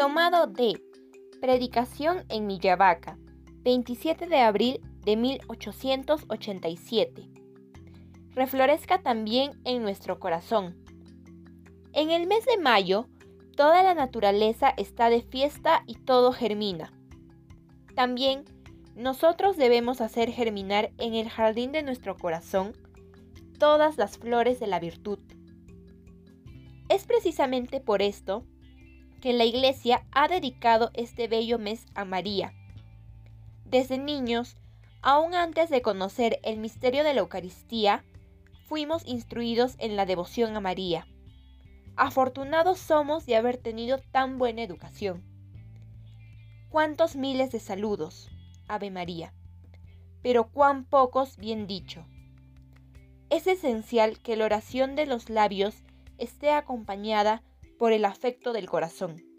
Tomado de Predicación en Millavaca, 27 de abril de 1887. Reflorezca también en nuestro corazón. En el mes de mayo, toda la naturaleza está de fiesta y todo germina. También nosotros debemos hacer germinar en el jardín de nuestro corazón todas las flores de la virtud. Es precisamente por esto que la Iglesia ha dedicado este bello mes a María. Desde niños, aún antes de conocer el misterio de la Eucaristía, fuimos instruidos en la devoción a María. Afortunados somos de haber tenido tan buena educación. Cuántos miles de saludos, Ave María, pero cuán pocos bien dicho. Es esencial que la oración de los labios esté acompañada por el afecto del corazón.